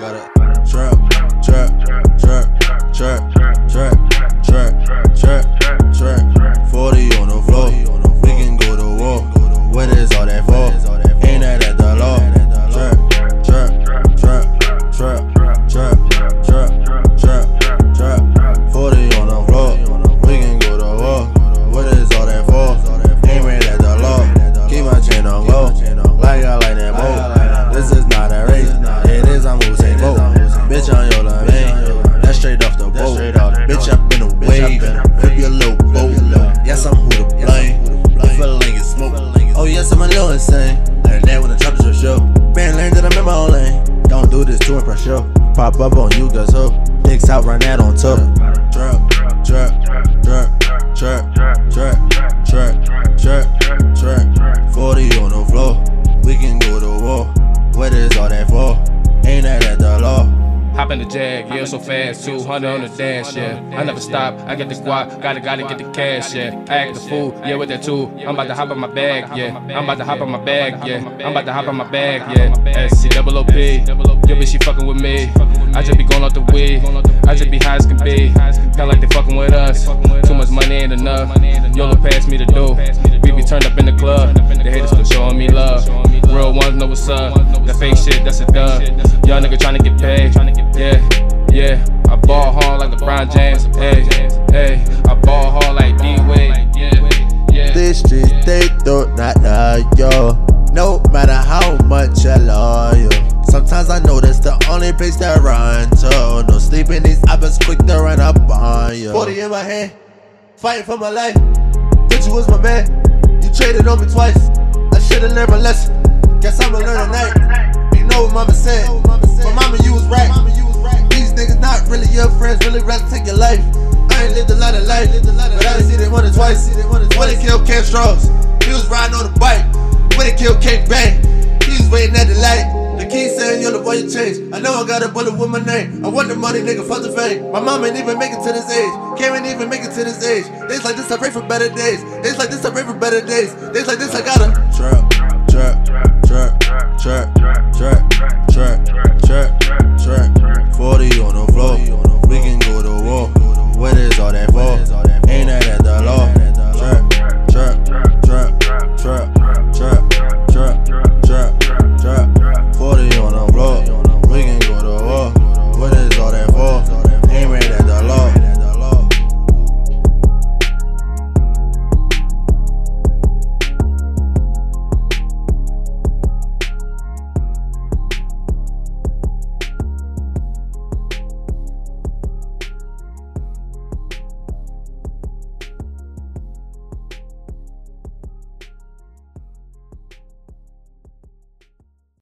Gotta. Little insane. Learned that when the drop is your show. Been learned that I'm in my own lane. Don't do this to impress you. Pop up on you, guys hook. Dicks out, run that on top. Trap, trap, trap, trap, trap, Hop in the jag, yeah, so fast, 200 on the dash, yeah. I never stop, I get the guap, gotta, gotta get the cash, yeah. I act the fool, yeah, with that too. I'm about to hop on my bag, yeah. I'm about to hop on my bag, yeah. I'm about to hop on my bag, yeah. SC double OP, yeah, but she fucking with me. I just be going off the weed, I just be high as can be. Kinda like they fucking with us. Too much money ain't enough. YOLO pass me the dough. We be turned up in the club, the haters still showing me love. Real ones know what's up. That fake shit, that's a dub. Y'all nigga tryna get paid. LeBron James. Hey, hey. I ball hard like D Wade. Yeah, yeah. These streets, they do not know yo. No matter how much I love you. Sometimes I know that's the only place to run to. No sleeping, these others quick to run up on you. 40 in my hand, fighting for my life. Bitch, you was my man. You traded on me twice. I should've learned my lesson. Guess I'ma learn tonight. You know what mama said. My mama, really your friends, really rather take your life. I ain't lived a lot of life, but I done seen it more than twice. When they killed Cam Strauss, he was riding on a bike. When they killed Kate Bang, he was waiting at the light. The key saying, yo, the boy you changed. I know I got a bullet with my name. I want the money, nigga, fuck the fame. My mom ain't even make it to this age. Can't even make it to this age. Days like this, I pray for better days. Days like this, I pray for better days. Days like this, I gotta trap, trap, trap, trap, trap, trap. ball.